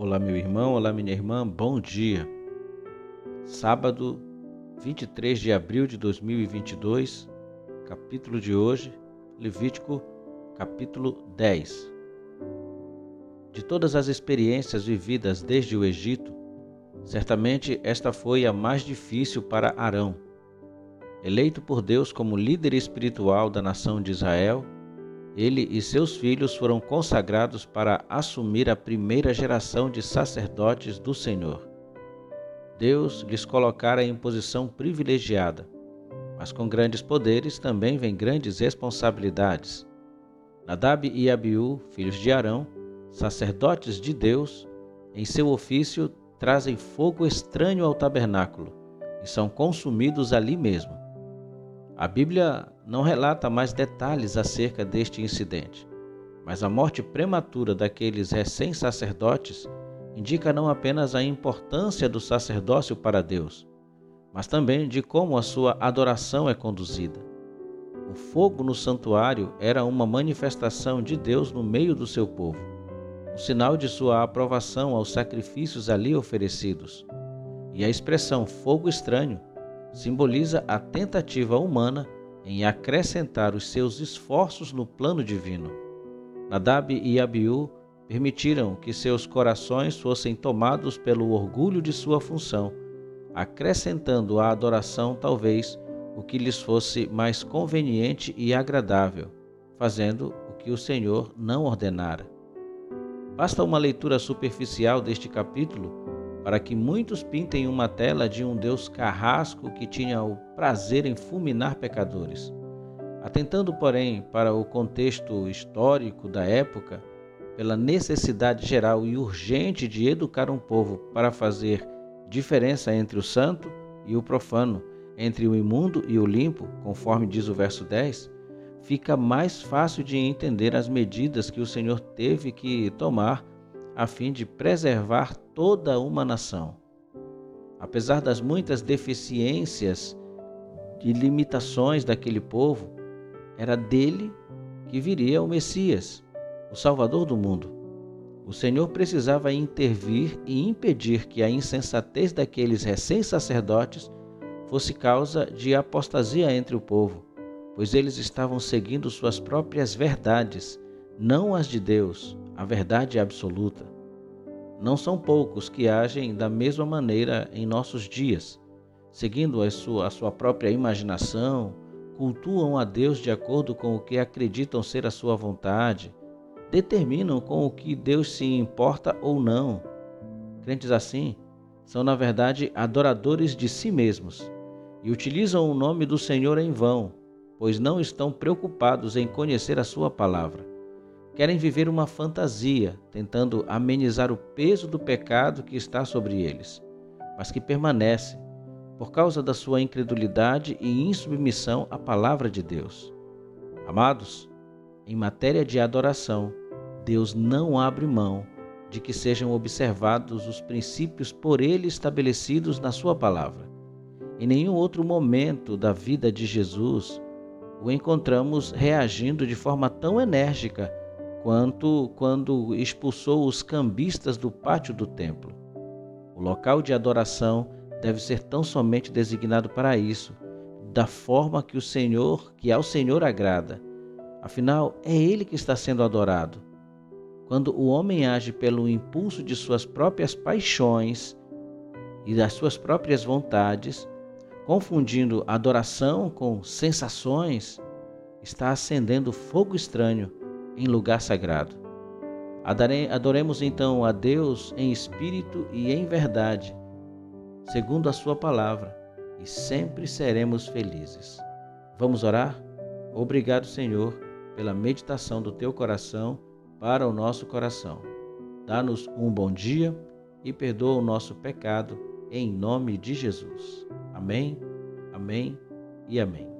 Olá, meu irmão, olá, minha irmã, bom dia. Sábado, 23 de abril de 2022, capítulo de hoje, Levítico, capítulo 10. De todas as experiências vividas desde o Egito, certamente esta foi a mais difícil para Arão. Eleito por Deus como líder espiritual da nação de Israel, ele e seus filhos foram consagrados para assumir a primeira geração de sacerdotes do Senhor. Deus lhes colocara em posição privilegiada, mas com grandes poderes também vem grandes responsabilidades. Nadab e Abiú, filhos de Arão, sacerdotes de Deus, em seu ofício trazem fogo estranho ao tabernáculo e são consumidos ali mesmo. A Bíblia não relata mais detalhes acerca deste incidente, mas a morte prematura daqueles recém-sacerdotes indica não apenas a importância do sacerdócio para Deus, mas também de como a sua adoração é conduzida. O fogo no santuário era uma manifestação de Deus no meio do seu povo, um sinal de sua aprovação aos sacrifícios ali oferecidos. E a expressão fogo estranho simboliza a tentativa humana em acrescentar os seus esforços no plano divino. Nadab e Abiú permitiram que seus corações fossem tomados pelo orgulho de sua função, acrescentando à adoração talvez o que lhes fosse mais conveniente e agradável, fazendo o que o Senhor não ordenara. Basta uma leitura superficial deste capítulo para que muitos pintem uma tela de um Deus carrasco que tinha o prazer em fulminar pecadores. Atentando, porém, para o contexto histórico da época, pela necessidade geral e urgente de educar um povo para fazer diferença entre o santo e o profano, entre o imundo e o limpo, conforme diz o verso 10, fica mais fácil de entender as medidas que o Senhor teve que tomar a fim de preservar toda uma nação. Apesar das muitas deficiências e limitações daquele povo, era dele que viria o Messias, o Salvador do mundo. O Senhor precisava intervir e impedir que a insensatez daqueles recém-sacerdotes fosse causa de apostasia entre o povo, pois eles estavam seguindo suas próprias verdades, não as de Deus, a verdade absoluta. Não são poucos que agem da mesma maneira em nossos dias, seguindo a sua, a sua própria imaginação, cultuam a Deus de acordo com o que acreditam ser a sua vontade, determinam com o que Deus se importa ou não. Crentes assim são, na verdade, adoradores de si mesmos e utilizam o nome do Senhor em vão, pois não estão preocupados em conhecer a Sua palavra. Querem viver uma fantasia, tentando amenizar o peso do pecado que está sobre eles, mas que permanece por causa da sua incredulidade e insubmissão à palavra de Deus. Amados, em matéria de adoração, Deus não abre mão de que sejam observados os princípios por ele estabelecidos na sua palavra. Em nenhum outro momento da vida de Jesus o encontramos reagindo de forma tão enérgica quanto quando expulsou os cambistas do pátio do templo. O local de adoração deve ser tão somente designado para isso, da forma que o Senhor, que ao Senhor agrada. Afinal, é ele que está sendo adorado. Quando o homem age pelo impulso de suas próprias paixões e das suas próprias vontades, confundindo adoração com sensações, está acendendo fogo estranho em lugar sagrado. Adoremos então a Deus em espírito e em verdade, segundo a Sua palavra, e sempre seremos felizes. Vamos orar? Obrigado, Senhor, pela meditação do teu coração para o nosso coração. Dá-nos um bom dia e perdoa o nosso pecado, em nome de Jesus. Amém, amém e amém.